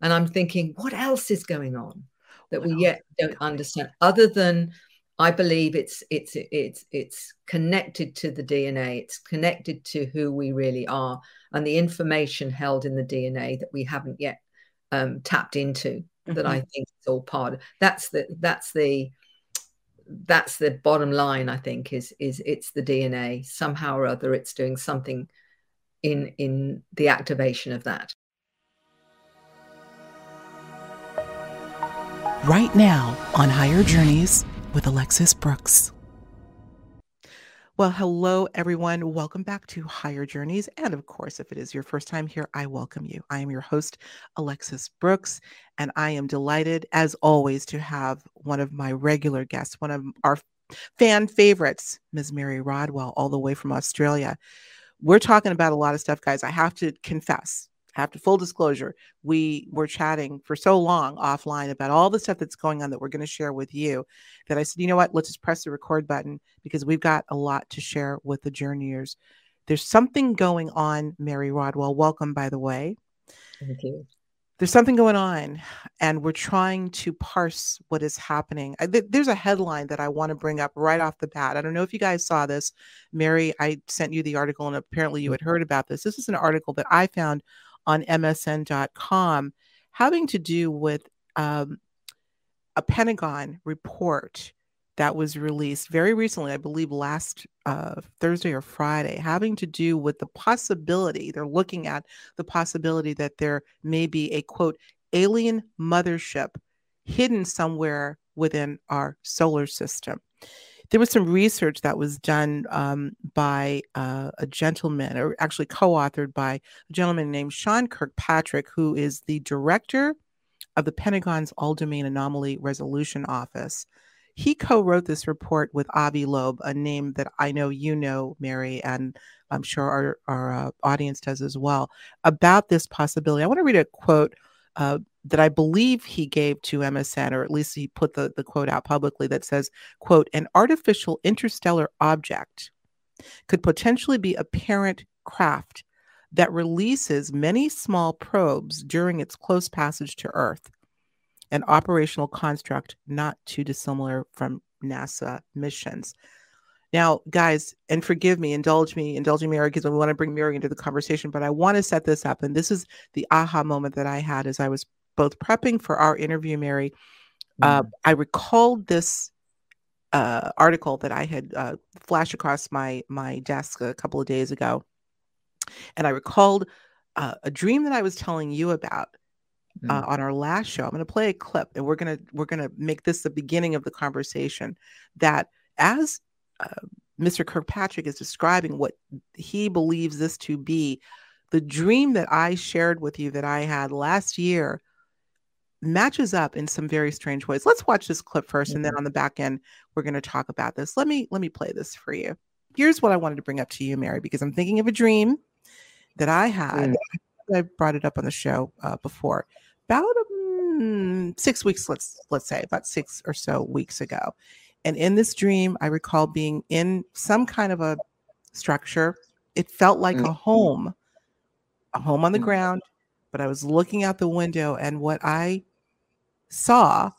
And I'm thinking, what else is going on that we yet don't understand, other than I believe it's it's it's it's connected to the DNA. It's connected to who we really are and the information held in the DNA that we haven't yet um, tapped into. Mm-hmm. That I think is all part. Of. That's the that's the that's the bottom line. I think is is it's the DNA somehow or other. It's doing something in in the activation of that. Right now on Higher Journeys with Alexis Brooks. Well, hello, everyone. Welcome back to Higher Journeys. And of course, if it is your first time here, I welcome you. I am your host, Alexis Brooks, and I am delighted, as always, to have one of my regular guests, one of our fan favorites, Ms. Mary Rodwell, all the way from Australia. We're talking about a lot of stuff, guys. I have to confess, have to full disclosure we were chatting for so long offline about all the stuff that's going on that we're going to share with you that i said you know what? Let's just press the record button because we've got a lot to share with the journeyers there's something going on mary rodwell welcome by the way. Thank you. There's something going on and we're trying to parse what is happening. I, th- there's a headline that i want to bring up right off the bat. I don't know if you guys saw this. Mary i sent you the article and apparently you had heard about this. This is an article that i found on MSN.com having to do with um, a Pentagon report that was released very recently, I believe last uh, Thursday or Friday, having to do with the possibility, they're looking at the possibility that there may be a quote, alien mothership hidden somewhere within our solar system there was some research that was done um, by uh, a gentleman, or actually co authored by a gentleman named Sean Kirkpatrick, who is the director of the Pentagon's All Domain Anomaly Resolution Office. He co wrote this report with Avi Loeb, a name that I know you know, Mary, and I'm sure our, our uh, audience does as well, about this possibility. I want to read a quote uh, that I believe he gave to MSN, or at least he put the, the quote out publicly that says, quote, an artificial interstellar object could potentially be a parent craft that releases many small probes during its close passage to Earth, an operational construct not too dissimilar from NASA missions. Now, guys, and forgive me, indulge me, indulge me, Mary, because we want to bring Mary into the conversation, but I want to set this up. And this is the aha moment that I had as I was both prepping for our interview, Mary. Uh, mm-hmm. Uh, I recalled this uh, article that I had uh, flashed across my my desk a couple of days ago, and I recalled uh, a dream that I was telling you about uh, mm-hmm. on our last show. I'm going to play a clip, and we're gonna we're gonna make this the beginning of the conversation. That as uh, Mr. Kirkpatrick is describing what he believes this to be. The dream that I shared with you that I had last year matches up in some very strange ways. Let's watch this clip 1st mm-hmm. and then mm-hmm. on the back end we're going to talk about this. Let me let me play this for you. Here's what I wanted to bring up to you, Mary, because I'm thinking of a dream that I had. Mm-hmm. I brought it up on the show uh, before about um, six weeks. Let's let's say about six or so weeks ago, and in this dream, I recall being in some kind of a structure. It felt like mm-hmm. a home, a home on the mm-hmm. ground, but I was looking out the window, and what I saw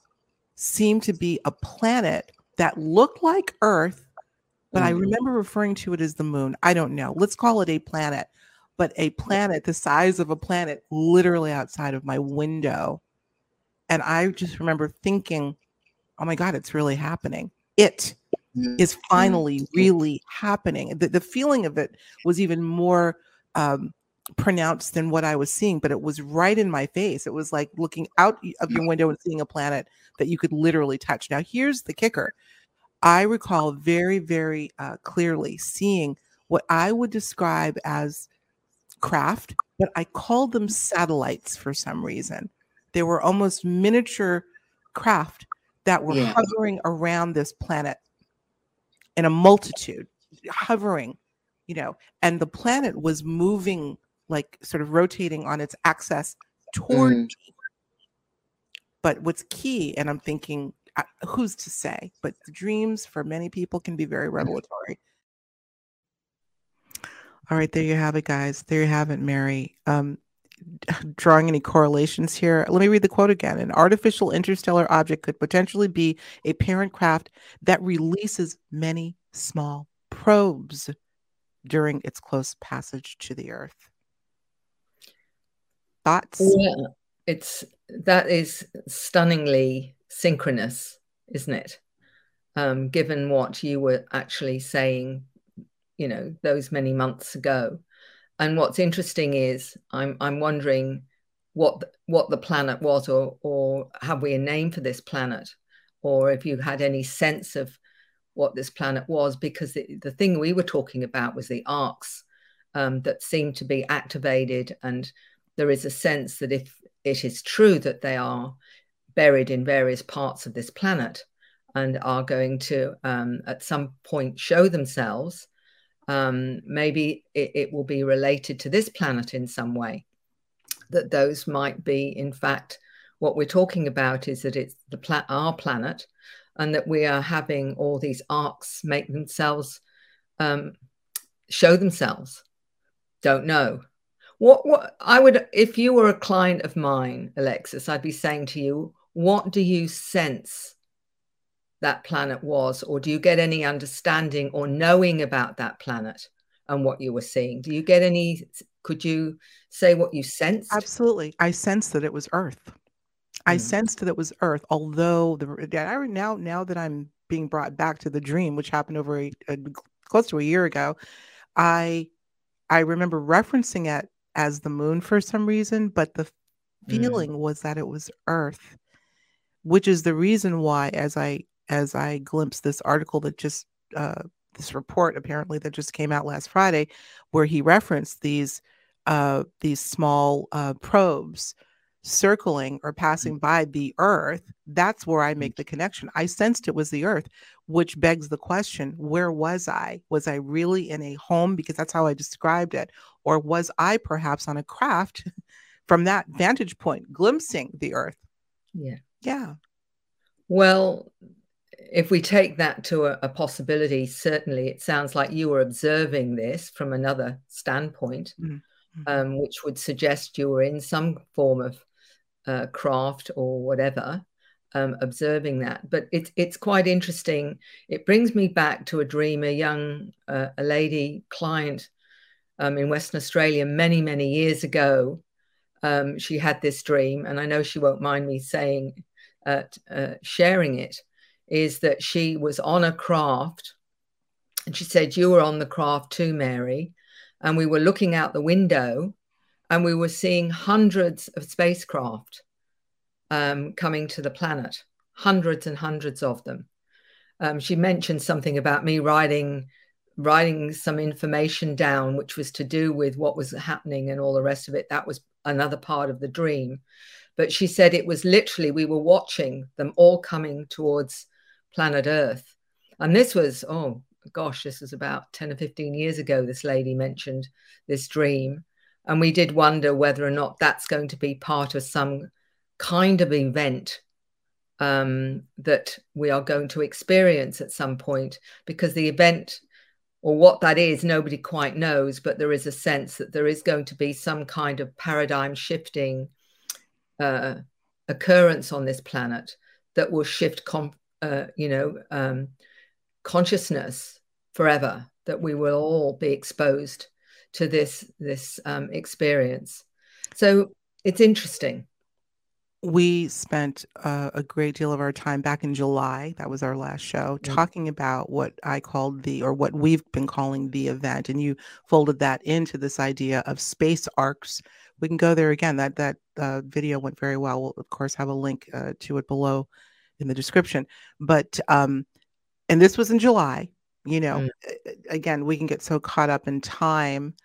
seemed to be a planet that looked like Earth, but mm-hmm. I remember referring to it as the moon. I don't know. Let's call it a planet, but a planet the size of a planet literally outside of my window. And I just remember thinking, oh my God, it's really happening. It mm-hmm. is finally really happening. The, the feeling of it was even more um, pronounced than what I was seeing, but it was right in my face. It was like looking out of your window and seeing a planet that you could literally touch. Now, here's the kicker I recall very, very uh, clearly seeing what I would describe as craft, but I called them satellites for some reason. They were almost miniature craft that were yeah. hovering around this planet in a multitude, hovering, you know, and the planet was moving, like sort of rotating on its axis toward mm. But what's key, and I'm thinking, uh, who's to say? But the dreams for many people can be very revelatory. All right, there you have it, guys. There you have it, Mary. Um, drawing any correlations here. Let me read the quote again. An artificial interstellar object could potentially be a parent craft that releases many small probes during its close passage to the Earth. Thoughts? Yeah, it's that is stunningly synchronous, isn't it? Um, given what you were actually saying, you know, those many months ago. And what's interesting is I'm I'm wondering what what the planet was, or or have we a name for this planet, or if you had any sense of what this planet was, because the, the thing we were talking about was the arks um, that seemed to be activated, and there is a sense that if it is true that they are buried in various parts of this planet and are going to um, at some point show themselves um, maybe it, it, will be related to this planet in some way. That those might be, in fact, what we're talking about is that it's the pla- our planet, and that we are having all these arks make themselves um, show themselves. Don't know. What what I would if you were a client of mine, Alexis, I'd be saying to you, what do you sense that planet was, or do you get any understanding or knowing about that planet and what you were seeing? Do you get any? Could you say what you sensed? Absolutely. I sensed that it was Earth. I mm. sensed that it was Earth, although the now now that I'm being brought back to the dream, which happened over a, a, close to a year ago, I I remember referencing it as the moon for some reason, but the mm. feeling mm. was that it was Earth, which is the reason why, as I as I glimpsed this article that just uh, this report apparently that just came out last Friday, where he referenced these uh, these small uh, probes circling or passing mm. by the Earth. That's where I make the connection. I sensed it was the Earth, which begs the question: Where was I? Was I really in a home? Because that's how I described it, or was I perhaps on a craft? From that vantage point, glimpsing the earth. Yeah. Yeah. Well, if we take that to a, a, possibility, certainly it sounds like you were observing this from another standpoint, mm-hmm. um, which would suggest you were in some form of uh, craft or whatever, um, observing that. But it's it's quite interesting. It brings me back to a dream, a young uh, a lady client um, in Western Australia many many years ago. Um, she had this dream, and I know she won't mind me saying, uh, uh sharing it is that she was on a craft and she said, You were on the craft too, Mary. And we were looking out the window and we were seeing hundreds of spacecraft um, coming to the planet, hundreds and hundreds of them. Um, she mentioned something about me writing writing some information down which was to do with what was happening and all the rest of it that was another part of the dream but she said it was literally we were watching them all coming towards planet Earth. And this was, oh gosh, this was about 10 or 15 years ago. This lady mentioned this dream. And we did wonder whether or not that's going to be part of some kind of event um, that we are going to experience at some point, because the event or what that is, nobody quite knows, but there is a sense that there is going to be some kind of paradigm shifting uh, occurrence on this planet that will shift com- uh, you know, um, consciousness forever, that we will all be exposed to this this um, experience. So it's interesting. We spent uh, a great deal of our time back in July. That was our last show, mm-hmm. talking about what I called the, or what we've been calling the event, and you folded that into this idea of space arks. We can go there again. That that uh, video went very well. We'll of course have a link uh, to it below in the description. But um, and this was in July. You know, mm. again, we can get so caught up in time.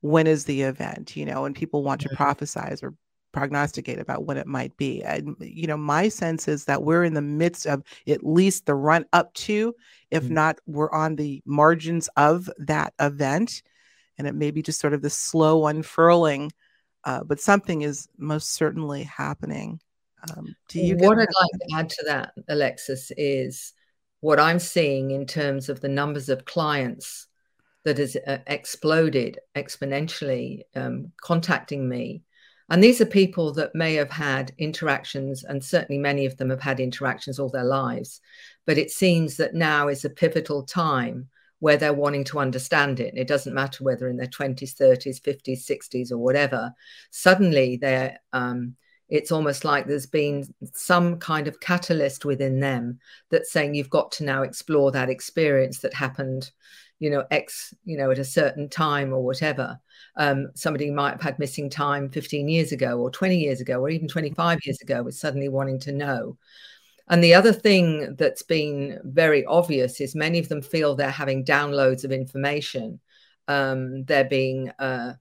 When is the event? You know, and people want mm. to prophesize or prognosticate about when it might be. And you know, my sense is that we're in the midst of at least the run up to, if mm. not, we're on the margins of that event, and it may be just sort of the slow unfurling. Uh, but something is most certainly happening. Um, do you what I'd like to add to that, Alexis, is what I'm seeing in terms of the numbers of clients that has uh, exploded exponentially, um, contacting me And these are people that may have had interactions, and certainly many of them have had interactions all their lives. But it seems that now is a pivotal time where they're wanting to understand it. It doesn't matter whether in their 20s, 30s, 50s, 60s, or whatever. Suddenly, they're um, it's almost like there's been some kind of catalyst within them that's saying you've got to now explore that experience that happened you know x you know at a certain time or whatever. Um, somebody might have had missing time 15 years ago or 20 years ago or even 25 years ago was suddenly wanting to know. And the other thing that's been very obvious is many of them feel they're having downloads of information. Um, they're being uh,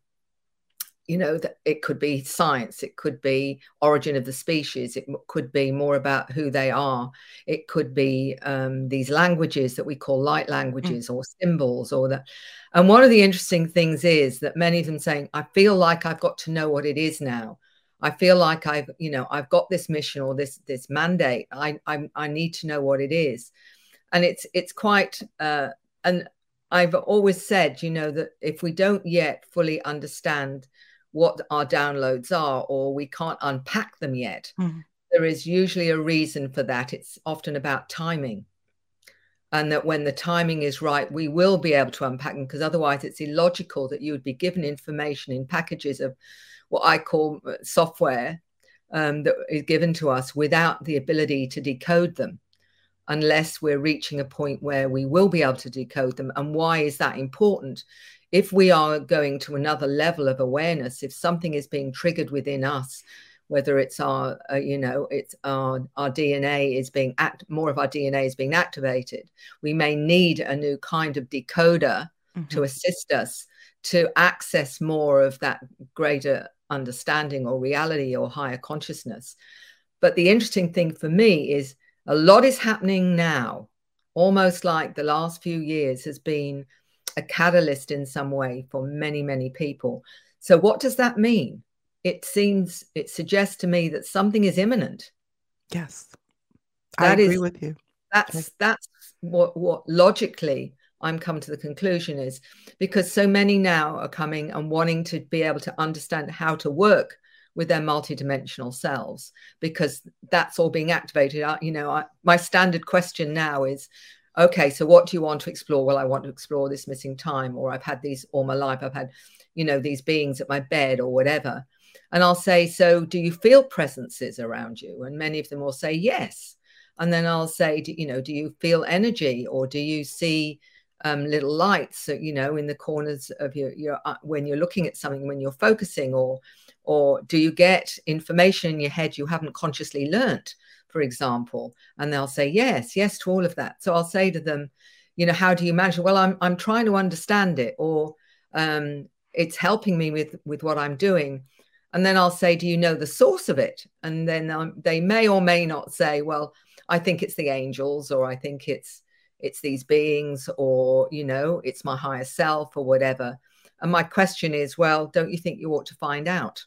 you know that it could be science it could be origin of the species it could be more about who they are it could be um, these languages that we call light mm. languages mm. or symbols or that and one of the interesting things is that many of them saying i feel like i've got to know what it is now i feel like i've you know i've got this mission or this this mandate i i, I need to know what it is and it's it's quite uh, and i've always said you know that if we don't yet fully understand what our downloads are or we can't unpack them yet. Mm. There is usually a reason for that. It's often about timing. And that when the timing is right, we will be able to unpack them because otherwise it's illogical that you would be given information in packages of what I call uh, software um, that is given to us without the ability to decode them unless we're reaching a point where we will be able to decode them. And why is that important? if we are going to another level of awareness, if something is being triggered within us, whether it's our, uh, you know, it's our, our DNA is being act, more of our DNA is being activated, we may need a new kind of decoder mm-hmm. to assist us to access more of that greater understanding or reality or higher consciousness. But the interesting thing for me is a lot is happening now, almost like the last few years has been a catalyst in some way for many, many people. So, what does that mean? It seems, it suggests to me that something is imminent. Yes. I agree is, with you. That's that's what what logically I'm come to the conclusion is because so many now are coming and wanting to be able to understand how to work with their multidimensional selves because that's all being activated. you know, I, my standard question now is okay so what do you want to explore? Well i want to explore this missing time or i've had these all my life. I've had you know these beings at my bed or whatever. And i'll say so do you feel presences around you? And many of them will say yes. And then i'll say do, you know do you feel energy or do you see um, little lights you know in the corners of your your uh, when you're looking at something when you're focusing or or do you get information in your head you haven't consciously learnt for example, and they'll say yes, yes to all of that. So I'll say to them, you know, how do you manage? Well, I'm I'm trying to understand it, or um, it's helping me with with what I'm doing. And then I'll say, do you know the source of it? And then um, they may or may not say, well, I think it's the angels, or I think it's it's these beings, or you know, it's my higher self, or whatever. And my question is, well, don't you think you ought to find out?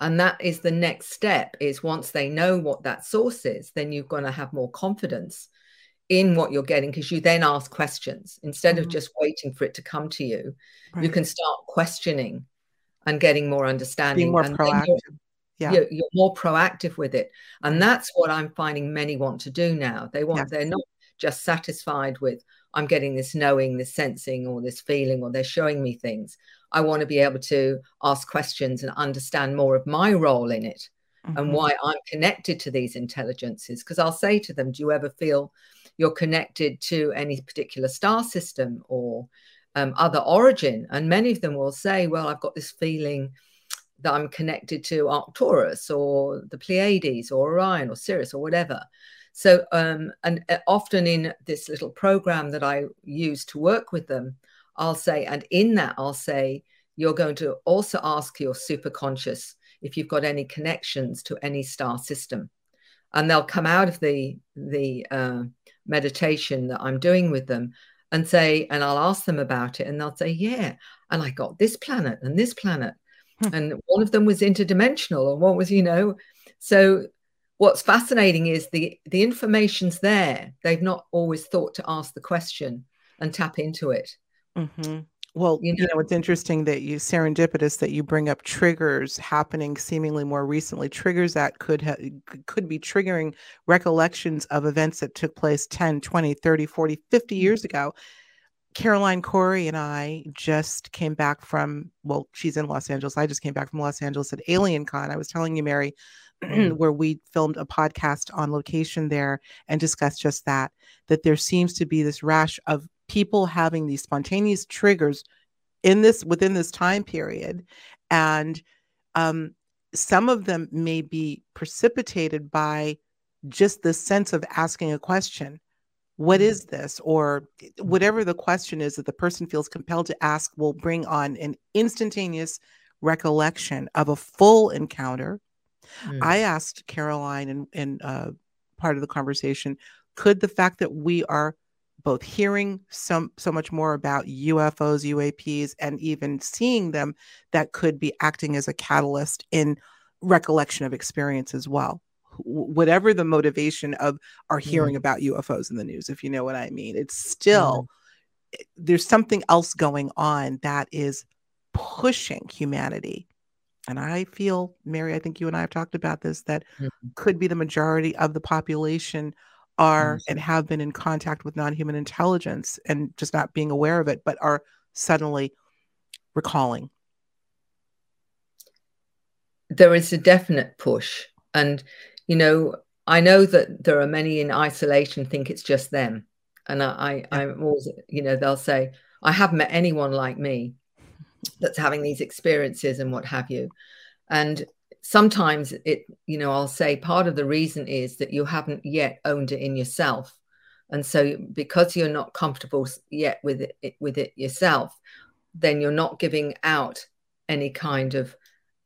And that is the next step is once they know what that source is then you're going to have more confidence in what you're getting because you then ask questions instead mm-hmm. of just waiting for it to come to you right. you can start questioning and getting more understanding Being more and proactive you're, yeah. You're, you're, more proactive with it and that's what i'm finding many want to do now they want yeah. they're not just satisfied with i'm getting this knowing this sensing or this feeling or they're showing me things I want to be able to ask questions and understand more of my role in it mm-hmm. and why I'm connected to these intelligences. Because I'll say to them, Do you ever feel you're connected to any particular star system or um, other origin? And many of them will say, Well, I've got this feeling that I'm connected to Arcturus or the Pleiades or Orion or Sirius or whatever. So, um, and uh, often in this little program that I use to work with them, I'll say, and in that, I'll say, you're going to also ask your superconscious if you've got any connections to any star system. And they'll come out of the, the uh, meditation that I'm doing with them and say, and I'll ask them about it, and they'll say, yeah, and I got this planet and this planet. Hmm. And one of them was interdimensional, and one was, you know, so what's fascinating is the the information's there. They've not always thought to ask the question and tap into it. Mm-hmm. Well, you know, you know, it's interesting that you serendipitous that you bring up triggers happening seemingly more recently, triggers that could ha- could be triggering recollections of events that took place 10, 20, 30, 40, 50 mm-hmm. years ago. Caroline Corey and I just came back from, well, she's in Los Angeles. I just came back from Los Angeles at Alien Con. I was telling you, Mary, mm-hmm. where we filmed a podcast on location there and discussed just that, that there seems to be this rash of people having these spontaneous triggers in this within this time period and um, some of them may be precipitated by just the sense of asking a question what mm-hmm. this or whatever the question is that the person feels compelled to ask will bring on an instantaneous recollection of a full encounter mm. i asked caroline in, in uh, part of the conversation could the fact that we are both hearing some so much more about UFOs, UAPs, and even seeing them that could be acting as a catalyst in recollection of experience as well. Whatever the motivation of our hearing mm. about UFOs in the news, if you know what I mean, it's still mm. there's something else going on that is pushing humanity. And I feel, Mary, I think you and I have talked about this, that mm. could be the majority of the population are mm-hmm. and have been in contact with non-human intelligence and just not being aware of it but are suddenly recalling. There is a definite push. And you know i know that there are many in isolation think it's just them. And i, I i'm always you know they'll say i haven't met anyone like me that's having these experiences and what have you. And sometimes it you know i'll say part of the reason is that you haven't yet owned it in yourself. And so because you're not comfortable yet with it with it yourself then you're not giving out any kind of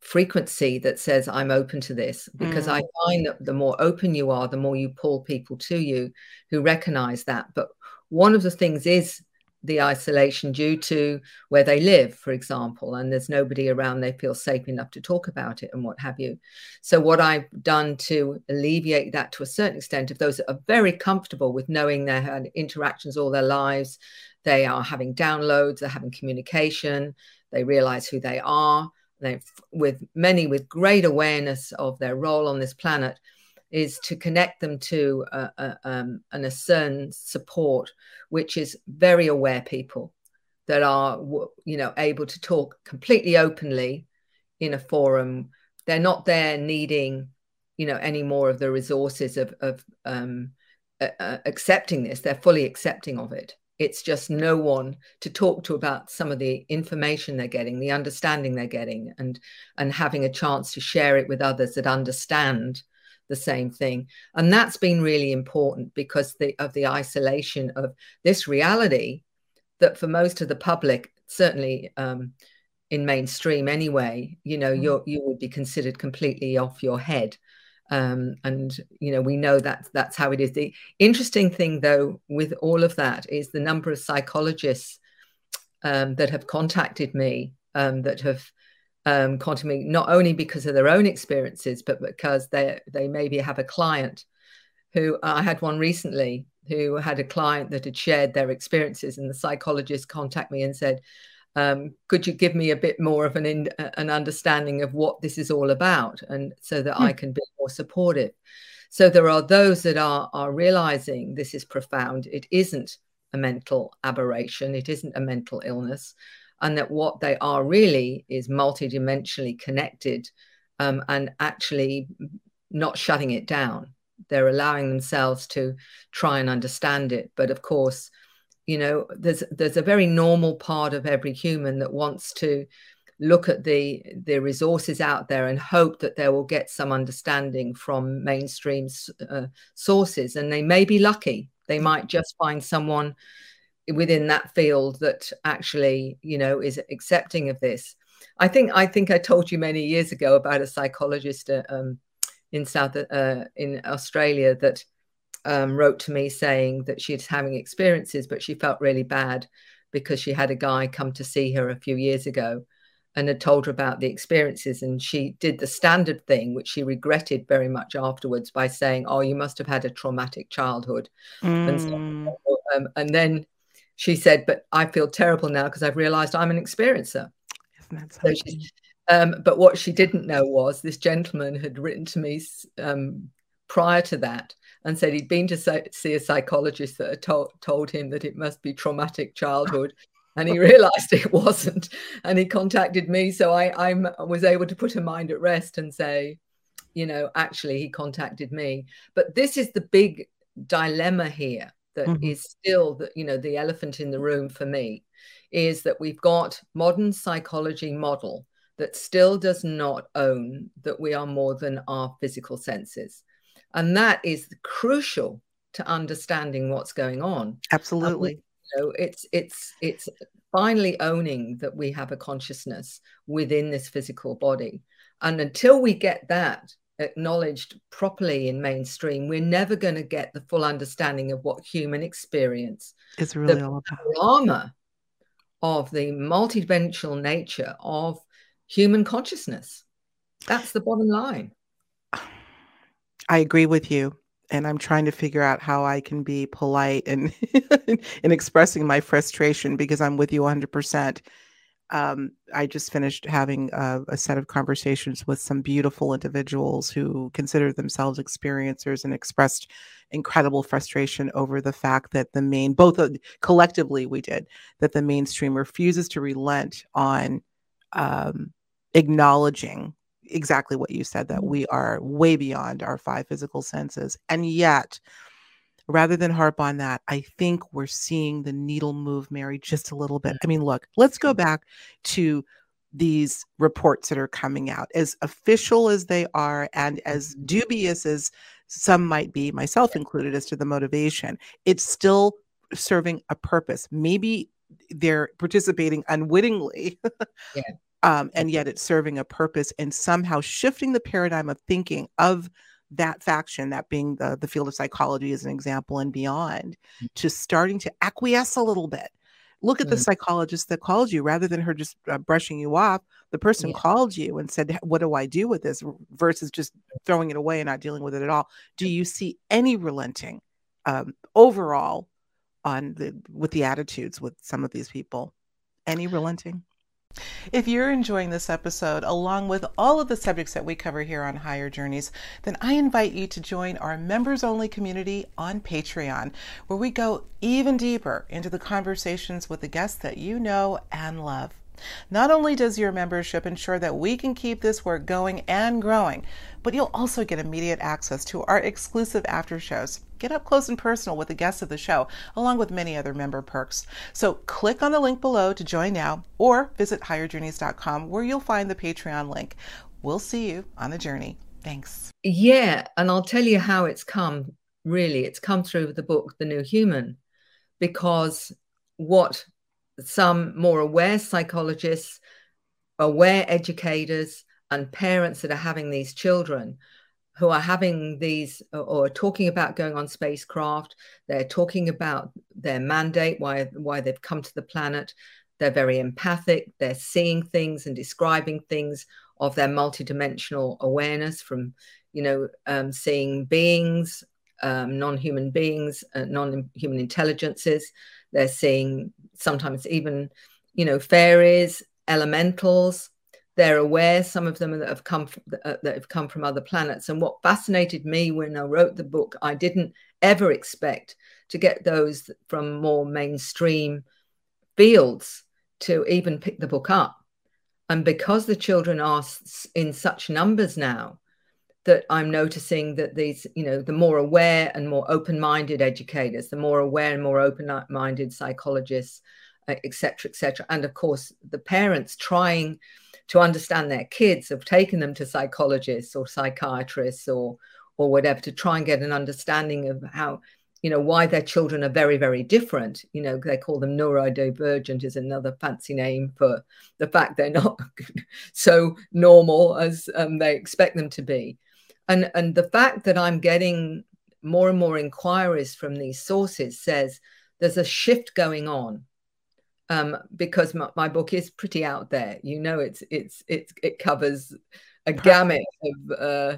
frequency that says i'm open to this. Because mm. i find that the more open you are the more you pull people to you who recognize that. But one of the things is the isolation due to where they live, for example, and there's nobody around they feel safe enough to talk about it and what have you. So, what I've done to alleviate that to a certain extent, of those that are very comfortable with knowing had interactions all their lives, they are having downloads, they're having communication, they realize who they are, they with many with great awareness of their role on this planet is to connect them to a, a, um, an ACERN support, which is very aware people that are, you know, able to talk completely openly in a forum. They're not there needing, you know, any more of the resources of, of um, uh, accepting this. They're fully accepting of it. It's just no one to talk to about some of the information they're getting, the understanding they're getting, and and having a chance to share it with others that understand the same thing. And that's been really important because the, of the isolation of this reality that for most of the public, certainly um, in mainstream anyway, you know, mm. you you would be considered completely off your head. Um, and you know we know that that's how it is. The interesting thing, though, with all of that is the number of psychologists um, that have contacted me um, that have um, quantum me, not only because of their own experiences, but because they they maybe have a client who I had one recently who had a client that had shared their experiences, and the psychologist contacted me and said, um, "Could you give me a bit more of an in, an understanding of what this is all about, and so that hmm. I can be more supportive." So there are those that are are realizing this is profound. It isn't a mental aberration. It isn't a mental illness and that what they are really is multidimensionally connected um, and actually not shutting it down. They're allowing themselves to try and understand it. But of course, you know, there's there's a very normal part of every human that wants to look at the the resources out there and hope that they will get some understanding from mainstream uh, sources and they may be lucky they might just find someone within that field that actually you know is accepting of this. I think i think i told you many years ago about a psychologist uh, um, in south uh, in australia that um, wrote to me saying that she's having experiences but she felt really bad because she had a guy come to see her a few years ago and had told her about the experiences. And she did the standard thing which she regretted very much afterwards by saying oh you must have had a traumatic childhood. Mm. and, so, um, and then she said, but I feel terrible now because I've realized I'm an experiencer. So um, but what she didn't know was this gentleman had written to me um, prior to that and said he'd been to see a psychologist that had told, told him that it must be traumatic childhood. and he realized it wasn't. And he contacted me. So I I'm, was able to put her mind at rest and say, you know, actually, he contacted me. But this is the big dilemma here that mm-hmm. is still the, you know, the elephant in the room for me is that we've got modern psychology model that still does not own that we are more than our physical senses. And that is crucial to understanding what's going on. Absolutely. We, you know, it's it's it's finally owning that we have a consciousness within this physical body. And until we get that acknowledged properly in mainstream, we're never going to get the full understanding of what human experience is really the all about. Drama of the multidimensional nature of human consciousness. That's the bottom line. I agree with you. And I'm trying to figure out how I can be polite and in expressing my frustration because I'm with you 100%. Um, I just finished having a, a, set of conversations with some beautiful individuals who consider themselves experiencers and expressed incredible frustration over the fact that the main, both uh, collectively we did, that the mainstream refuses to relent on um, acknowledging exactly what you said that mm-hmm. we are way beyond our five physical senses. And yet, rather than harp on that, I think we're seeing the needle move, Mary, just a little bit. I mean, look, let's go back to these reports that are coming out, as official as they are and as mm-hmm. dubious as some might be, myself included, as to the motivation. It's still serving a purpose. Maybe they're participating unwittingly. yeah um, and yet it's serving a purpose and somehow shifting the paradigm of thinking of that faction, that being the, the field of psychology as an example and beyond, mm. to starting to acquiesce a little bit. Look at mm-hmm. the mm. psychologist that called you rather than her just uh, brushing you off. The person yeah. called you and said, What do I do with this? versus just throwing it away and not dealing with it at all. Do you see any relenting um, overall on the with the attitudes with some of these people? Any relenting? If you're enjoying this episode, along with all of the subjects that we cover here on Higher Journeys, then I invite you to join our members only community on Patreon, where we go even deeper into the conversations with the guests that you know and love. Not only does your membership ensure that we can keep this work going and growing, but you'll also get immediate access to our exclusive after shows. Get up close and personal with the guests of the show, along with many other member perks. So click on the link below to join now or visit higherjourneys.com where you'll find the Patreon link. We'll see you on the journey. Thanks. Yeah, and I'll tell you how it's come. Really, it's come through the book, The New Human, because what some more aware psychologists, aware educators, and parents that are having these children who are having these or talking about going on spacecraft. They're talking about their mandate why why they've come to the planet. They're very empathic. They're seeing things and describing things of their multidimensional awareness from you know um, seeing beings um, non-human beings uh, non-human intelligences. They're seeing sometimes even, you know, fairies, elementals. They're aware, some of them that have come from, uh, that have come from other planets. And what fascinated me when I wrote the book, I didn't ever expect to get those from more mainstream fields to even pick the book up. And because the children are in such numbers now, that I'm noticing that these, you know, the more aware and more open minded educators, the more aware and more open minded psychologists, etc., uh, etc., et and of course, the parents trying to understand their kids have taken them to psychologists or psychiatrists or or whatever to try and get an understanding of how you know why their children are very very different. You know they call them neurodivergent is another fancy name for the fact they're not so normal as um, they expect them to be. And and the fact that i'm getting more and more inquiries from these sources says there's a shift going on um, because my, my, book is pretty out there you know it's it's it's it covers a gamut of uh,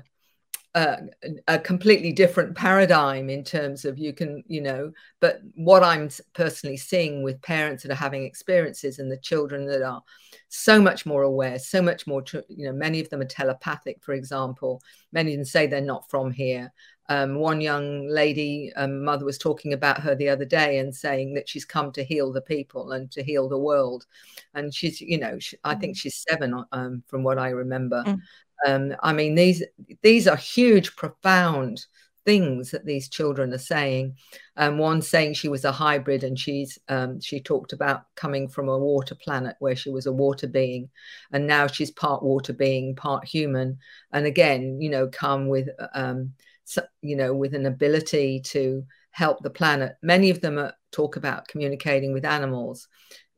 a, a, completely different paradigm in terms of you can you know but what i'm personally seeing with parents that are having experiences and the children that are so much more aware so much more you know many of them are telepathic for example. Many of them say they're not from here um, one young lady um, mother was talking about her the other day and saying that she's come to heal the people and to heal the world and she's you know she, i think mm. she's seven um, from what i remember mm. Um, I mean, these these are huge, profound things that these children are saying. Um, one saying she was a hybrid, and she's um, she talked about coming from a water planet where she was a water being, and now she's part water being, part human. And again, you know, come with um, so, you know with an ability to help the planet. Many of them are, talk about communicating with animals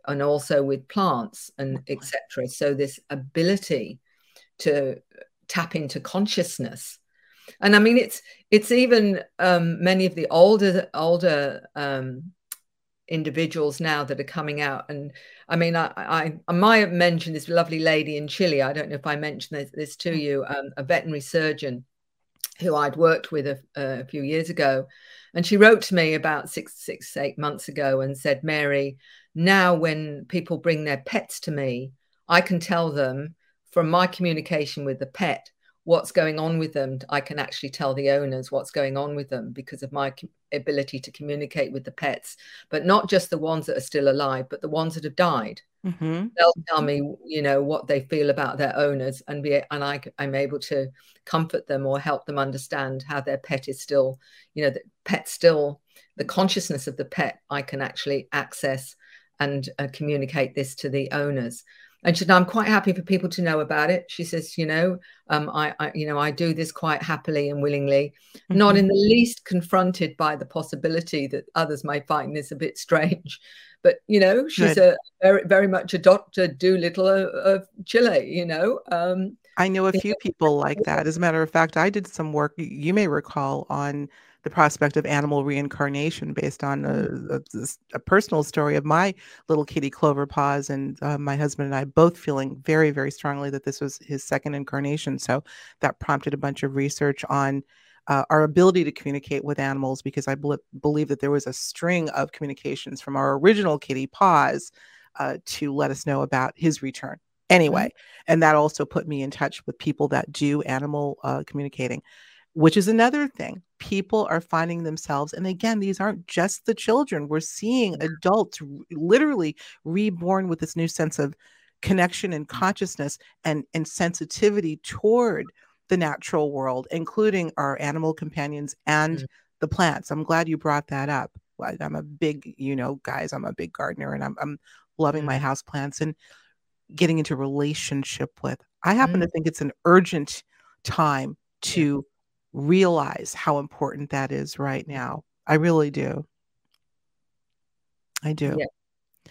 and also with plants and etc. So this ability to tap into consciousness. And i mean it's it's even um, many of the older older um, individuals now that are coming out. And i mean I, I, I might have mentioned this lovely lady in chile. I don't know if i mentioned this, this to you um, a veterinary surgeon who i'd worked with a, a, few years ago and she wrote to me about six six eight months ago and said mary now when people bring their pets to me i can tell them from my communication with the pet what's going on with them. I can actually tell the owners what's going on with them because of my ability to communicate with the pets but not just the ones that are still alive but the ones that have died mm-hmm. they'll tell me you know what they feel about their owners and be and I, i'm able to comfort them or help them understand how their pet is still you know the pet still the consciousness of the pet i can actually access and uh, communicate this to the owners and she said, I'm quite happy for people to know about it. She says, you know, um, I, I, you know, I do this quite happily and willingly, mm-hmm. not in the least confronted by the possibility that others may find this a bit strange. But you know, she's Good. a very, very much a Doctor Dolittle of, of Chile. You know, um, I know a few people like that. As a matter of fact, I did some work. You may recall on the prospect of animal reincarnation based on a, a, a, personal story of my little kitty Clover Paws and uh, my husband and I both feeling very, very strongly that this was his second incarnation. So that prompted a bunch of research on uh, our ability to communicate with animals because I bl- believe that there was a string of communications from our original kitty Paws uh, to let us know about his return. Anyway, mm-hmm. and that also put me in touch with people that do animal uh, communicating which is another thing. People are finding themselves, and again, these aren't just the children. We're seeing adults literally reborn with this new sense of connection and consciousness and, and sensitivity toward the natural world, including our animal companions and mm-hmm. the plants. I'm glad you brought that up. I'm a big, you know, guys, I'm a big gardener and I'm, I'm loving mm-hmm. my house plants and getting into relationship with. I happen mm-hmm. to think it's an urgent time to realize how important that is right now. I really do. I do. Yeah.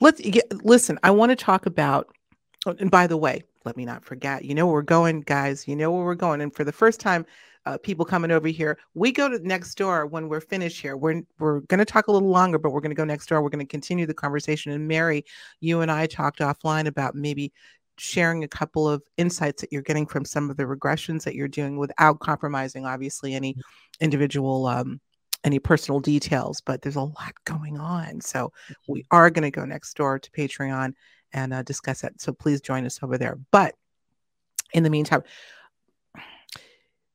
Let's get, listen. I want to talk about, oh, and by the way, let me not forget, you know where we're going, guys. You know where we're going. And for the first time, uh, people coming over here, we go to next door when we're finished here. We're we're going to talk a little longer, but we're going to go next door. We're going to continue the conversation. And Mary, you and I talked offline about maybe sharing a couple of insights that you're getting from some of the regressions that you're doing without compromising, obviously, any individual, um, any personal details. But there's a lot going on. So we mm-hmm. are going to go next door to Patreon and uh, discuss that. So please join us over there. But in the meantime,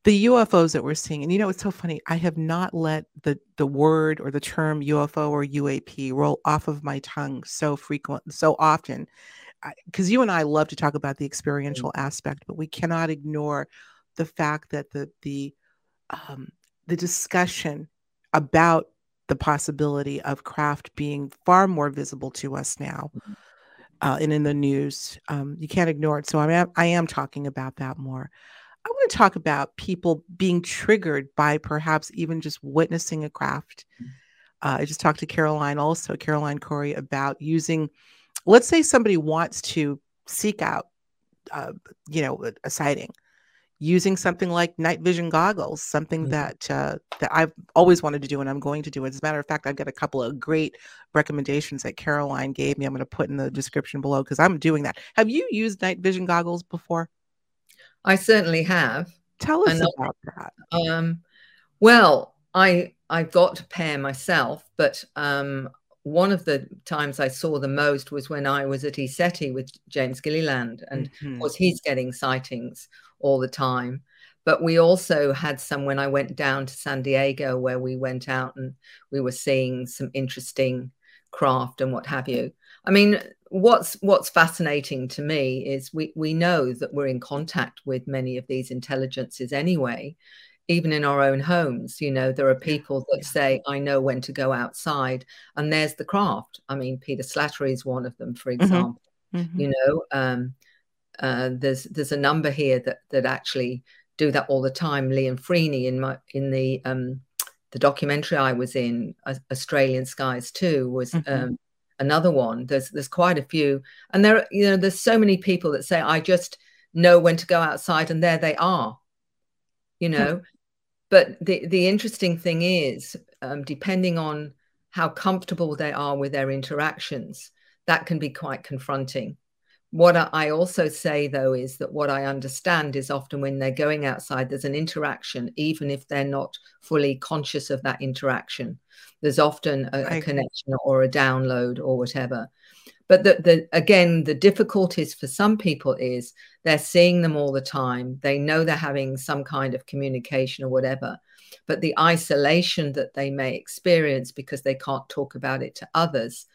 the UFOs that we're seeing, and you know, it's so funny. I have not let the the word or the term UFO or UAP roll off of my tongue so frequent, so often because you and I love to talk about the experiential aspect, but we cannot ignore the fact that the the um, the discussion about the possibility of craft being far more visible to us now mm-hmm. uh, and in the news, um, you can't ignore it. So I am I am talking about that more. I want to talk about people being triggered by perhaps even just witnessing a craft. Mm-hmm. Uh, I just talked to Caroline, also Caroline Corey, about using let's say somebody wants to seek out, uh, you know, a, a, sighting using something like night vision goggles, something mm-hmm. that uh, that I've always wanted to do and I'm going to do. As a matter of fact, I've got a couple of great recommendations that Caroline gave me. I'm going to put in the description below because I'm doing that. Have you used night vision goggles before? I certainly have. Tell us about that. Um, well, I I've got a pair myself, but um, one of the times I saw the most was when I was at ECETI with James Gilliland, and mm-hmm. of course he's getting sightings all the time. But we also had some when I went down to San Diego, where we went out and we were seeing some interesting craft and what have you. I mean, what's what's fascinating to me is we we know that we're in contact with many of these intelligences anyway even in our own homes you know there are people that say i know when to go outside and there's the craft. I mean peter slattery is one of them for mm-hmm. example mm-hmm. you know um, uh, there's there's a number here that that actually do that all the time. Liam freeney in my in the um, the documentary i was in australian skies too was mm-hmm. um, another one. There's there's quite a few and there you know there's so many people that say i just know when to go outside and there they are you know but the, the interesting thing is, um, depending on how comfortable they are with their interactions, that can be quite confronting. What I also say, though, is that what I understand is often when they're going outside, there's an interaction, even if they're not fully conscious of that interaction. There's often a, a connection or a download or whatever. But the, the, again, the difficulties for some people is they're seeing them all the time. They know they're having some kind of communication or whatever. But the isolation that they may experience because they can't talk about it to others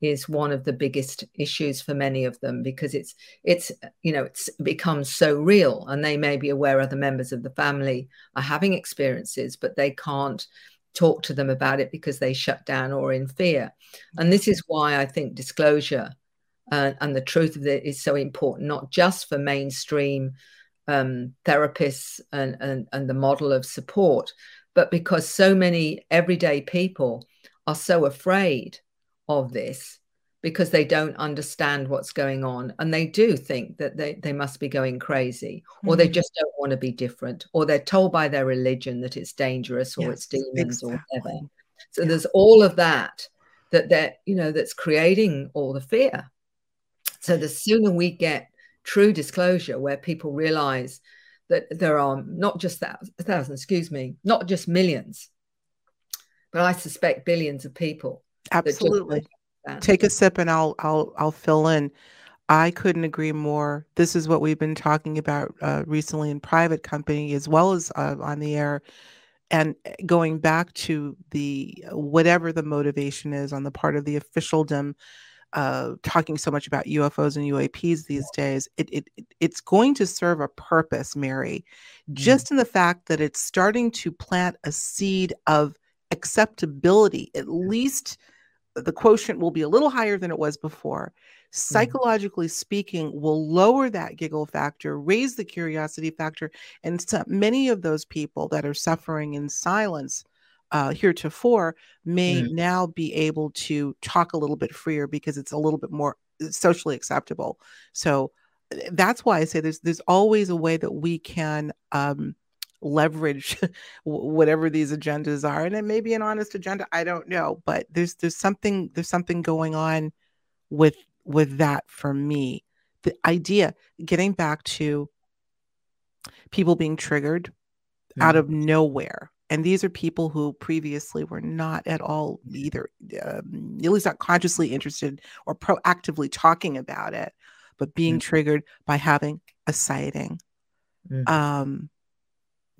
is one of the biggest issues for many of them because it's it's you know it's becomes so real and they may be aware other members of the family are having experiences but they can't talk to them about it because they shut down or in fear. And this is why I think disclosure uh, and the truth of it is so important, not just for mainstream um, therapists and, and, and the model of support, but because so many everyday people are so afraid of this because they don't understand what's going on and they do think that they, they must be going crazy or mm-hmm. they just don't want to be different or they're told by their religion that it's dangerous or yes, it's demons exactly. or whatever so yeah. there's all of that that that you know that's creating all the fear so the sooner we get true disclosure where people realize that there are not just thousands, thousands excuse me not just millions but i suspect billions of people absolutely Take a sip and I'll I'll I'll fill in. I couldn't agree more. This is what we've been talking about uh, recently in private company as well as uh, on the air. And eh, going back to the whatever the motivation is on the part of the officialdom, uh, talking so much about UFOs and UAPs these days, it, it it's going to serve a purpose, Mary, mm. just in the fact that it's starting to plant a seed of acceptability, at least the quotient will be a little higher than it was before. Mm-hmm. Psychologically mm-hmm. speaking, will lower that giggle factor, raise the curiosity factor, and so many of those people that are suffering in silence uh, heretofore may mm-hmm. now be able to talk a little bit freer because it's a little bit more uh, socially acceptable. So eh, that's why I say there's there's always a way that we can um, leverage whatever these agendas are and it may be an honest agenda i don't know but there's there's something there's something going on with with that for me the idea getting back to people being triggered mm-hmm. out of nowhere and these are people who previously were not at all either um, at least not consciously interested or proactively talking about it but being mm-hmm. triggered by having a sighting mm-hmm. um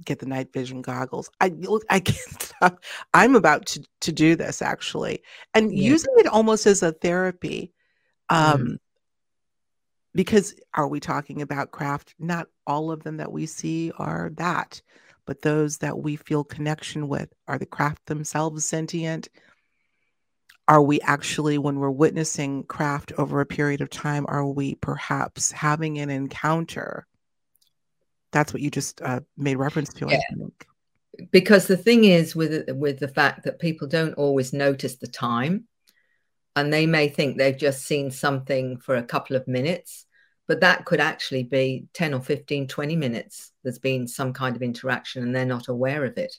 get the night vision goggles. I look, I can't stop. I'm about to to do this actually, and yeah. using it almost as a therapy. Um, mm. Because are we talking about craft? Not all of them that we see are that, but those that we feel connection with are the craft themselves sentient. Are we actually, when we're witnessing craft over a period of time, are we perhaps having an encounter that's what you just uh, made reference to. Yeah. Because the thing is with with the fact that people don't always notice the time, and they may think they've just seen something for a couple of minutes, but that could actually be 10 or 15, 20 minutes. There's been some kind of interaction and they're not aware of it.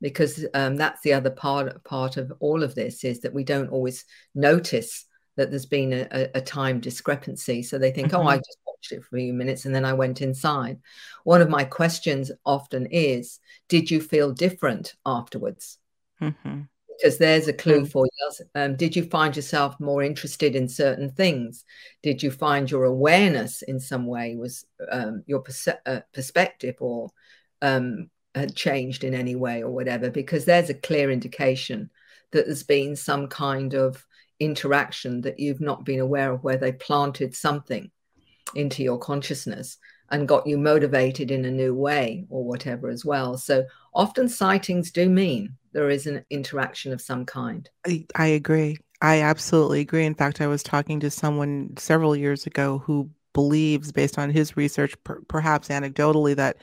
Because um, that's the other part part of all of this is that we don't always notice that there's been a, a time discrepancy. So they think, mm-hmm. oh, I just watched it for a few minutes and then I went inside. One of my questions often is, did you feel different afterwards? Mm-hmm. Because there's a clue mm-hmm. for you. Um, did you find yourself more interested in certain things? Did you find your awareness in some way was um, your uh, perspective or um, had changed in any way or whatever? Because there's a clear indication that there's been some kind of interaction that you've not been aware of where they planted something into your consciousness and got you motivated in a new way or whatever as well. So often sightings do mean there is an interaction of some kind. I, I agree. I absolutely agree. In fact, I was talking to someone several years ago who believes, based on his research, per, perhaps anecdotally, that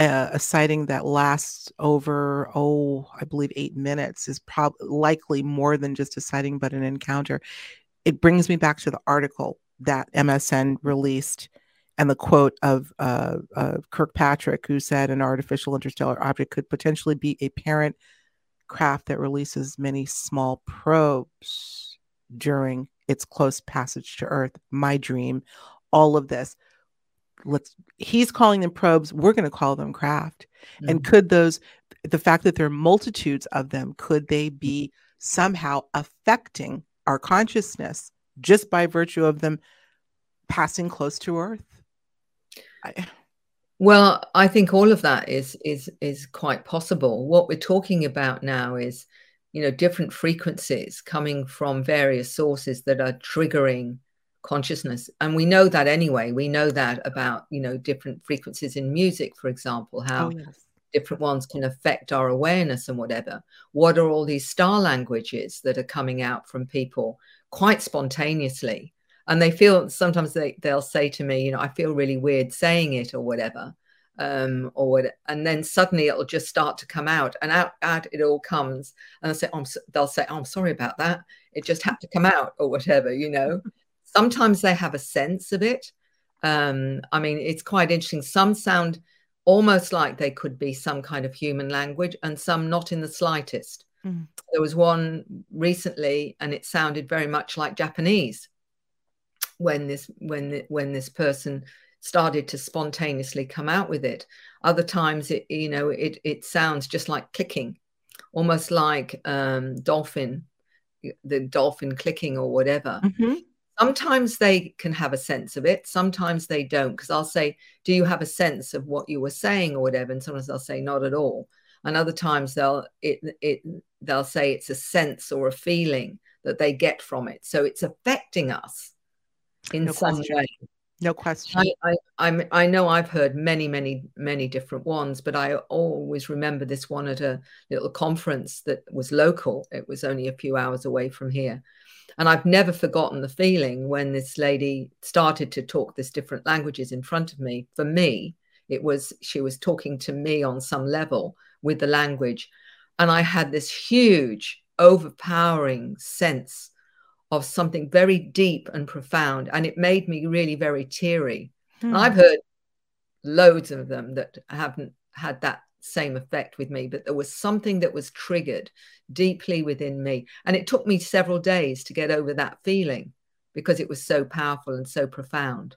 a, a sighting that lasts over oh i believe eight minutes is probably likely more than just a sighting but an encounter. It brings me back to the article that msn released and the quote of uh, uh, kirkpatrick who said an artificial interstellar object could potentially be a parent craft that releases many small probes during its close passage to earth. My dream. All of this let's he's calling them probes we're going to call them craft. Mm-hmm. and could those the fact that there are multitudes of them could they be somehow affecting our consciousness just by virtue of them passing close to earth? I, well i think all of that is is is quite possible. What we're talking about now is you know different frequencies coming from various sources that are triggering consciousness and we know that anyway we know that about you know different frequencies in music for example how oh, yes. different ones can affect our awareness and whatever what are all these star languages that are coming out from people quite spontaneously and they feel sometimes they, they'll say to me you know i feel really weird saying it or whatever um, or what, and then suddenly it'll just start to come out, and out, out it all comes, and they'll say, oh, they'll say, oh, "I'm sorry about that. It just had to come out," or whatever, you know. Sometimes they have a sense of it. Um, I mean, it's quite interesting. Some sound almost like they could be some kind of human language, and some not in the slightest. Mm. There was one recently, and it sounded very much like Japanese when this when when this person started to spontaneously come out with it. Other times, it you know it it sounds just like clicking, almost like um, dolphin, the dolphin clicking or whatever. Mm-hmm sometimes they can have a sense of it sometimes they don't because i'll say do you have a sense of what you were saying or whatever? And sometimes they'll say not at all. And other times they'll it, it they'll say it's a sense or a feeling that they get from it. So it's affecting us in no some question. way no question I, I i i know i've heard many many many different ones but i always remember this one at a little conference that was local it was only a few hours away from here and I've never forgotten the feeling when this lady started to talk this different languages in front of me. For me, it was she was talking to me on some level with the language. And I had this huge, overpowering sense of something very deep and profound. And it made me really very teary. Hmm. I've heard loads of them that haven't had that same effect with me, but there was something that was triggered deeply within me. And it took me several days to get over that feeling because it was so powerful and so profound.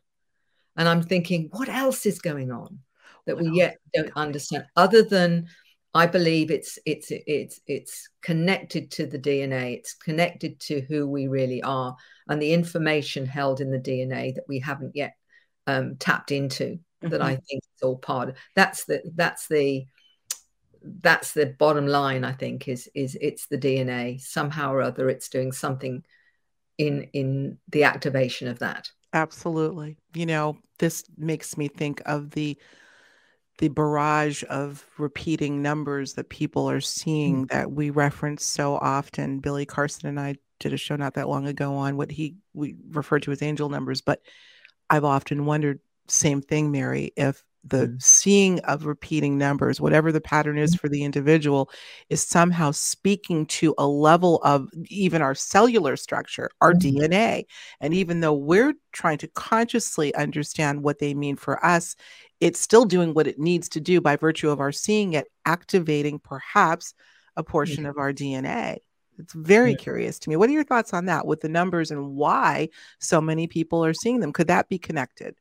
And I'm thinking, what else is going on that we yet don't understand other than I believe it's it's it's it's connected to the DNA. It's connected to who we really are and the information held in the DNA that we haven't yet um, tapped into. Mm-hmm. That I think is all part. Of. That's the that's the that's the bottom line i think is is it's the dna somehow or other it's doing something in in the activation of that absolutely you know this makes me think of the the barrage of repeating numbers that people are seeing mm-hmm. that we reference so often billy carson and i did a show not that long ago on what he we referred to as angel numbers but i've often wondered same thing mary if the mm-hmm. seeing of repeating numbers, whatever the pattern is mm-hmm. for the individual, is somehow speaking to a level of even our cellular structure, our mm-hmm. DNA. And even though we're trying to consciously understand what they mean for us, it's still doing what it needs to do by virtue of our seeing it, activating perhaps a portion mm-hmm. of our DNA. It's very curious to me. What are your thoughts on that with the numbers and why so many people are seeing them? Could that be connected?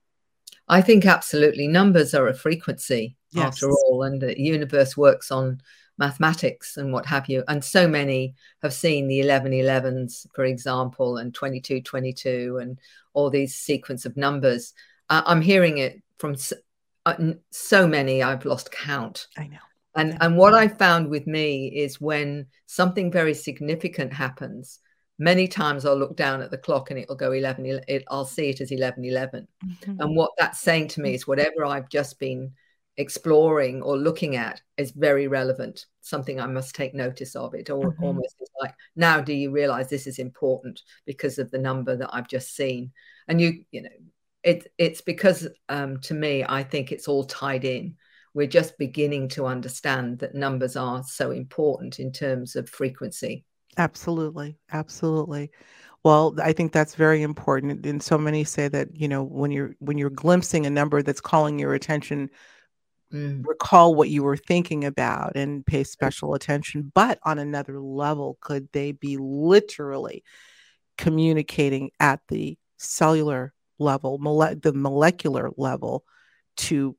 I think absolutely. Numbers are a frequency yes. after all, and the universe works on mathematics and what have you. And so many have seen the 1111s, for example, and 2222 and all these sequence of numbers. Uh, I'm hearing it from uh, so many, I've lost count. I know. And, and what I found with me is when something very significant happens, many times I'll look down at the clock and it'll go 11, it, I'll see it as 11, 11. Mm-hmm. And what that's saying to me is whatever I've just been exploring or looking at is very relevant something i must take notice of it or mm-hmm. almost like now do you realize this is important because of the number that i've just seen and you you know it it's because um, to me i think it's all tied in we're just beginning to understand that numbers are so important in terms of frequency absolutely absolutely well i think that's very important and so many say that you know when you're when you're glimpsing a number that's calling your attention mm. recall what you were thinking about and pay special attention. But on another level, could they be literally communicating at the cellular level, mole- the molecular level to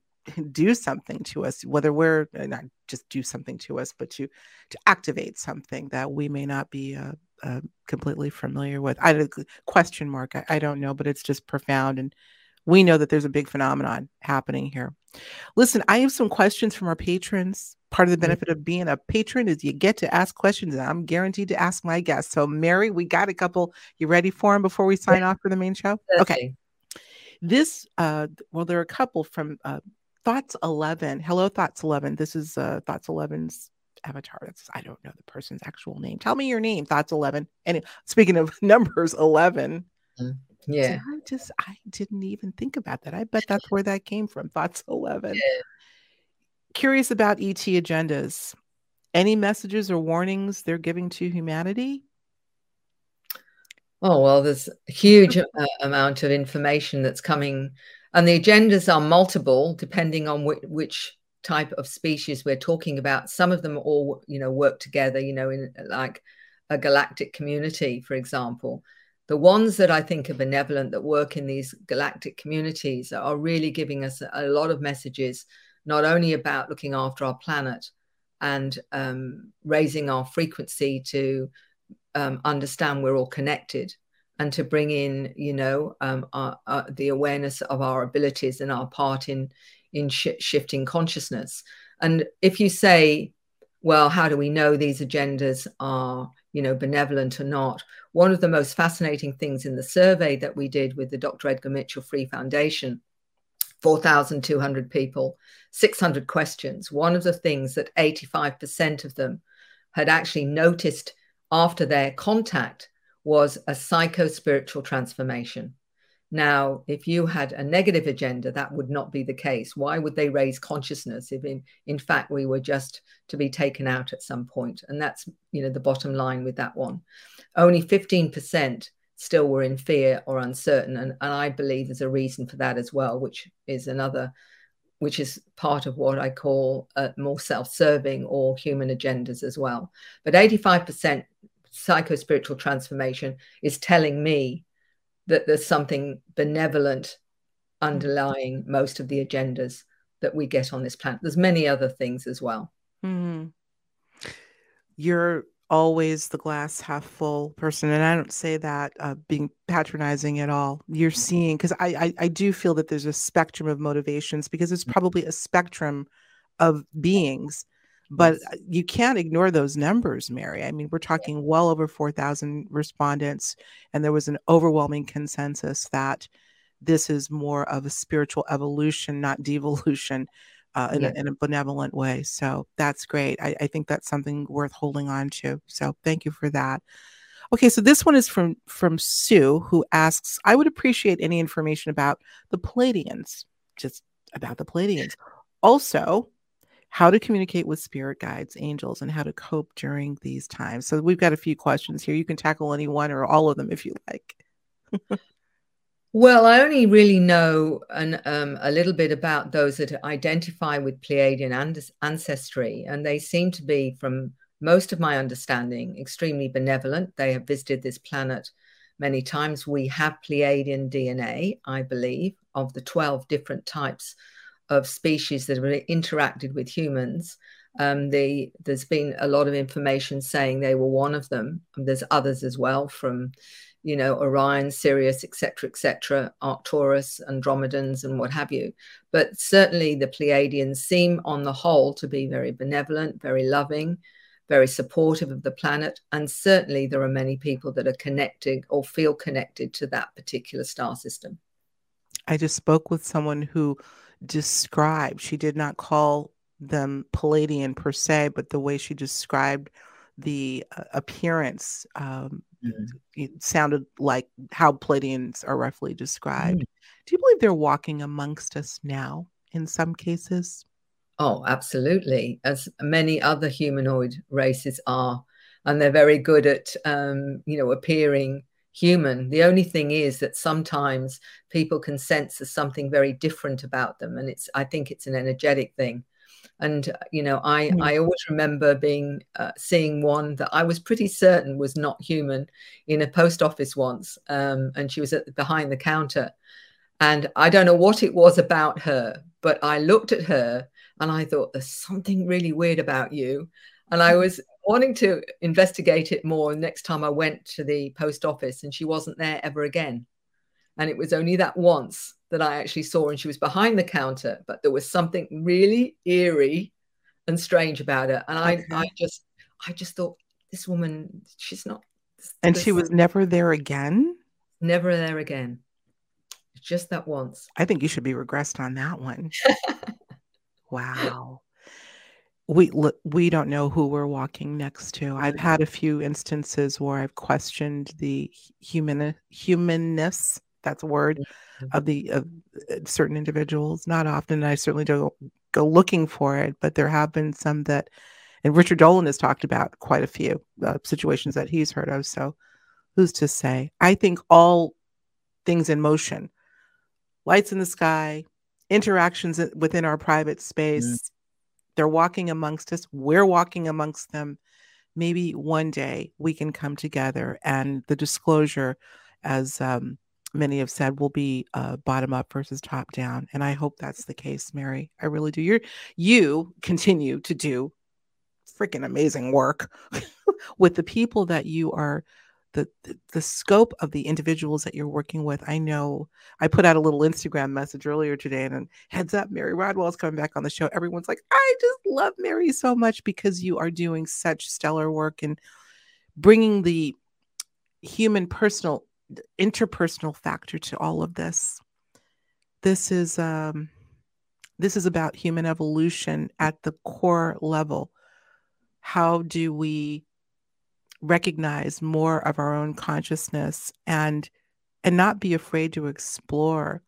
do something to us whether we're uh, not just do something to us but to to activate something that we may not be uh, uh, completely familiar with i question mark I, I, don't know but it's just profound and we know that there's a big phenomenon happening here. Listen, I have some questions from our patrons. Part of the benefit of being a patron is you get to ask questions, and I'm guaranteed to ask my guests. So, Mary, we got a couple. You ready for them before we sign off for the main show? Okay. This, uh, well, there are a couple from uh, Thoughts 11. Hello, Thoughts 11. This is uh, Thoughts 11's avatar. That's I don't know the person's actual name. Tell me your name, Thoughts 11. And speaking of numbers 11, mm. Yeah. I just I didn't even think about that. I bet that's where that came from. Thoughts 11. Yeah. Curious about ET agendas. Any messages or warnings they're giving to humanity? Oh, well, there's a huge uh, amount of information that's coming, and the agendas are multiple depending on which, type of species we're talking about. Some of them all, you know, work together, you know, in like a galactic community, for example the ones that I think are benevolent that work in these galactic communities are really giving us a lot of messages, not only about looking after our planet and um, raising our frequency to um, understand we're all connected and to bring in, you know, um, our, our, the awareness of our abilities and our part in in sh shifting consciousness. And if you say, well, how do we know these agendas are, you know, benevolent or not? one of the most fascinating things in the survey that we did with the Dr. Edgar Mitchell Free Foundation 4,200 people, 600 questions. One of the things that 85% of them had actually noticed after their contact was a psycho spiritual transformation. Now, if you had a negative agenda, that would not be the case. Why would they raise consciousness if, in, in fact, we were just to be taken out at some point? And that's, you know, the bottom line with that one only 15% still were in fear or uncertain. And, and I believe there's a reason for that as well, which is another, which is part of what I call uh, more self serving or human agendas as well. But 85% psycho spiritual transformation is telling me that there's something benevolent underlying most of the agendas that we get on this planet. There's many other things as well. Mm-hmm. Always the glass half full person and i don't say that uh, being patronizing at all. You're seeing because I, I, I do feel that there's a spectrum of motivations because it's mm-hmm. probably a spectrum of beings but uh, you can't ignore those numbers mary. I mean we're talking well over 4000 respondents and there was an overwhelming consensus that this is more of a spiritual evolution not devolution uh, in, yeah. a, in, a, benevolent way. So that's great. I, I, think that's something worth holding on to. So thank you for that. Okay, so this one is from from Sue, who asks, "I would appreciate any information about the Pleiadians, just about the Pleiadians. Also, how to communicate with spirit guides, angels, and how to cope during these times." So we've got a few questions here. You can tackle any one or all of them if you like. Well, I only really know an, um, a little bit about those that identify with Pleiadian ancestry, and they seem to be from most of my understanding, extremely benevolent. They have visited this planet many times. We have Pleiadian DNA, I believe, of the 12 different types of species that have interacted with humans. Um, the, there's been a lot of information saying they were one of them. There's others as well from, you know, Orion, Sirius, etc., etc., Arcturus, Andromedans, and what have you. But certainly the Pleiadians seem, on the whole, to be very benevolent, very loving, very supportive of the planet. And certainly there are many people that are connected or feel connected to that particular star system. I just spoke with someone who described, she did not call them Pleiadian per se, but the way she described the uh, appearance um, mm. it sounded like how Pleiadians are roughly described. Mm. Do you believe they're walking amongst us now in some cases? Oh, absolutely. As many other humanoid races are. And they're very good at, um, you know, appearing human. The only thing is that sometimes people can sense there's something very different about them. And it's, I think it's an energetic thing. And, you know, I, mm. I always remember being, uh, seeing one that I was pretty certain was not human in a post office once. Um, and she was at, behind the counter. And I don't know what it was about her, but I looked at her and I thought, there's something really weird about you. And I was wanting to investigate it more next time I went to the post office, and she wasn't there ever again. And it was only that once that I actually saw, and she was behind the counter, but there was something really eerie and strange about her. And I, okay. I just, I just thought, this woman, she's not. And she was never there again? Never there again. Just that once. I think you should be regressed on that one. wow we we don't know who we're walking next to. I've had a few instances where I've questioned the human humanness that's a word mm-hmm. of the of uh, certain individuals. Not often. I certainly don't go looking for it, but there have been some that, and Richard Dolan has talked about quite a few uh, situations that he's heard of. So, who's to say? I think all things in motion, lights in the sky, interactions within our private space. Mm they're walking amongst us. We're walking amongst them. Maybe one day we can come together and the disclosure, as um, many have said, will be uh, bottom up versus top down. And I hope that's the case, Mary. I really do. you you continue to do freaking amazing work with the people that you are the, the, the scope of the individuals that you're working with. I know I put out a little Instagram message earlier today, and heads up, Mary Rodwell is coming back on the show. Everyone's like, I just love Mary so much because you are doing such stellar work and bringing the human, personal, interpersonal factor to all of this. This is um, this is about human evolution at the core level. How do we recognize more of our own consciousness and and not be afraid to explore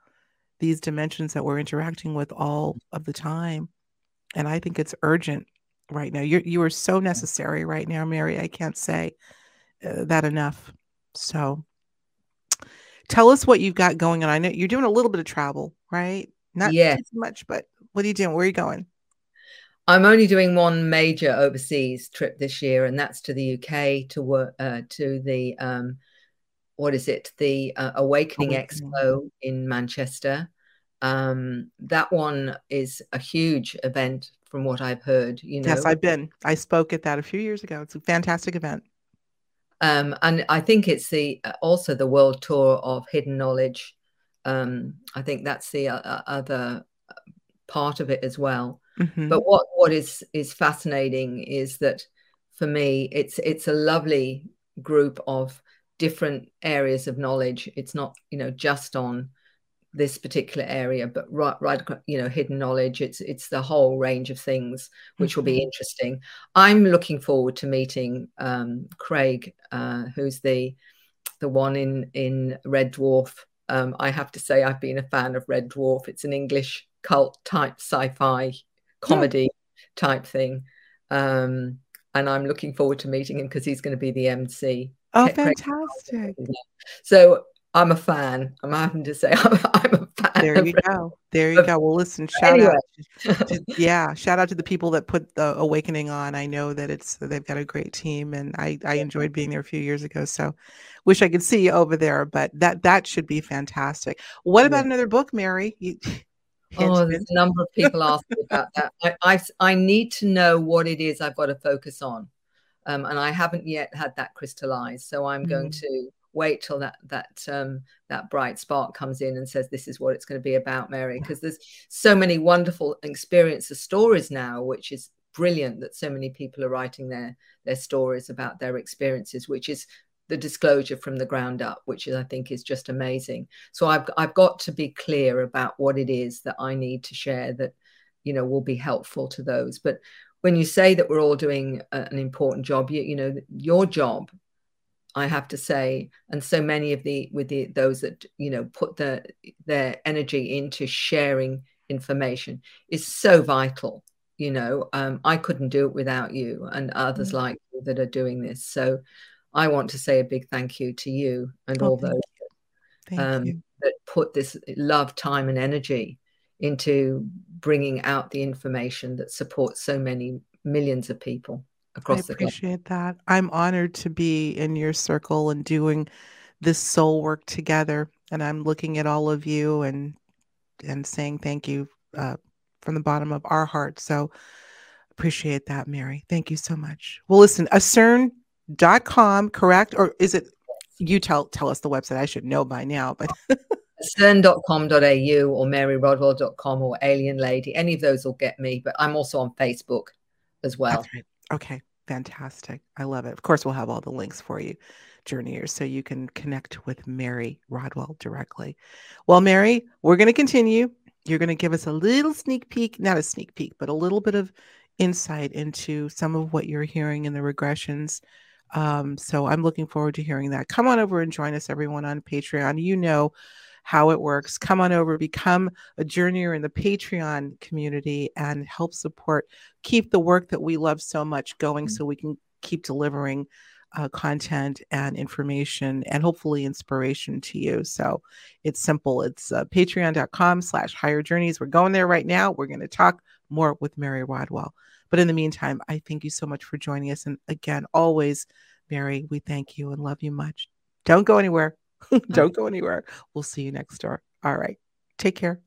these dimensions that we're interacting with all of the time and i think it's urgent right now you you are so necessary right now mary i can't say uh, that enough so tell us what you've got going on i know you're doing a little bit of travel right not yeah. much but what are you doing where are you going I'm only doing one major overseas trip this year, and that's to the UK to work uh, to the um, what is it? The uh, Awakening, Awakening, Expo in Manchester. Um, that one is a huge event, from what I've heard. You know, yes, I've been. I spoke at that a few years ago. It's a fantastic event. Um, and I think it's the uh, also the world tour of hidden knowledge. Um, I think that's the uh, uh other part of it as well. Mm-hmm. But what what is is fascinating is that for me, it's it's a lovely group of different areas of knowledge. It's not you know just on this particular area, but right, right, you know, hidden knowledge. It's it's the whole range of things, which will be mm-hmm. interesting. I'm looking forward to meeting um, Craig, uh, who's the the one in in Red Dwarf. Um, I have to say, I've been a fan of Red Dwarf. It's an English cult type sci-fi comedy yeah. type thing. Um, and I'm looking forward to meeting him because he's going to be the MC. Oh, fantastic. So I'm a fan. I'm having to say I'm, I'm a fan. There you go. There you go. Well, listen, shout anyway. out. To, yeah, shout out to the people that put the Awakening on. I know that it's they've got a great team, and I I enjoyed being there a few years ago. So, wish I could see you over there, but that that should be fantastic. What about yeah. another book, Mary? You, oh, there's a number of people asking about that. I, I I need to know what it is I've got to focus on. Um, and I haven't yet had that crystallized. So I'm mm. going to wait till that that um, that bright spark comes in and says this is what it's going to be about mary. Because there's so many wonderful experiences stories now which is brilliant that so many people are writing their their stories about their experiences which is the disclosure from the ground up which is, i think is just amazing. So i've i've got to be clear about what it is that i need to share that you know will be helpful to those. But when you say that we're all doing an important job you, you know your job I have to say, and so many of the with the those that you know put their their energy into sharing information is so vital. You know, um, I couldn't do it without you and others mm-hmm. like you that are doing this. So, I want to say a big thank you to you and oh, all those um, that put this love, time, and energy into bringing out the information that supports so many millions of people across I appreciate that. I'm honored to be in your circle and doing this soul work together. And I'm looking at all of you and and saying thank you uh, from the bottom of our heart. So appreciate that, Mary. Thank you so much. Well, listen, acern.com, correct? Or is it you tell tell us the website? I should know by now, but acern.com.au or maryrodwell.com or alien lady any of those will get me but i'm also on facebook as well right. Okay, fantastic. I love it. Of course, we'll have all the links for you, journeyers, so you can connect with Mary Rodwell directly. Well, Mary, we're going to continue. You're going to give us a little sneak peek, not a sneak peek, but a little bit of insight into some of what you're hearing in the regressions. Um, so I'm looking forward to hearing that. Come on over and join us, everyone, on Patreon. You know, how it works. Come on over, become a journeyer in the Patreon community and help support, keep the work that we love so much going mm-hmm. so we can keep delivering uh, content and information and hopefully inspiration to you. So it's simple. It's uh, patreon.com slash higher journeys. We're going there right now. We're going to talk more with Mary Rodwell. But in the meantime, I thank you so much for joining us. And again, always, Mary, we thank you and love you much. Don't go anywhere. Don't go anywhere. We'll see you next door. All right. Take care.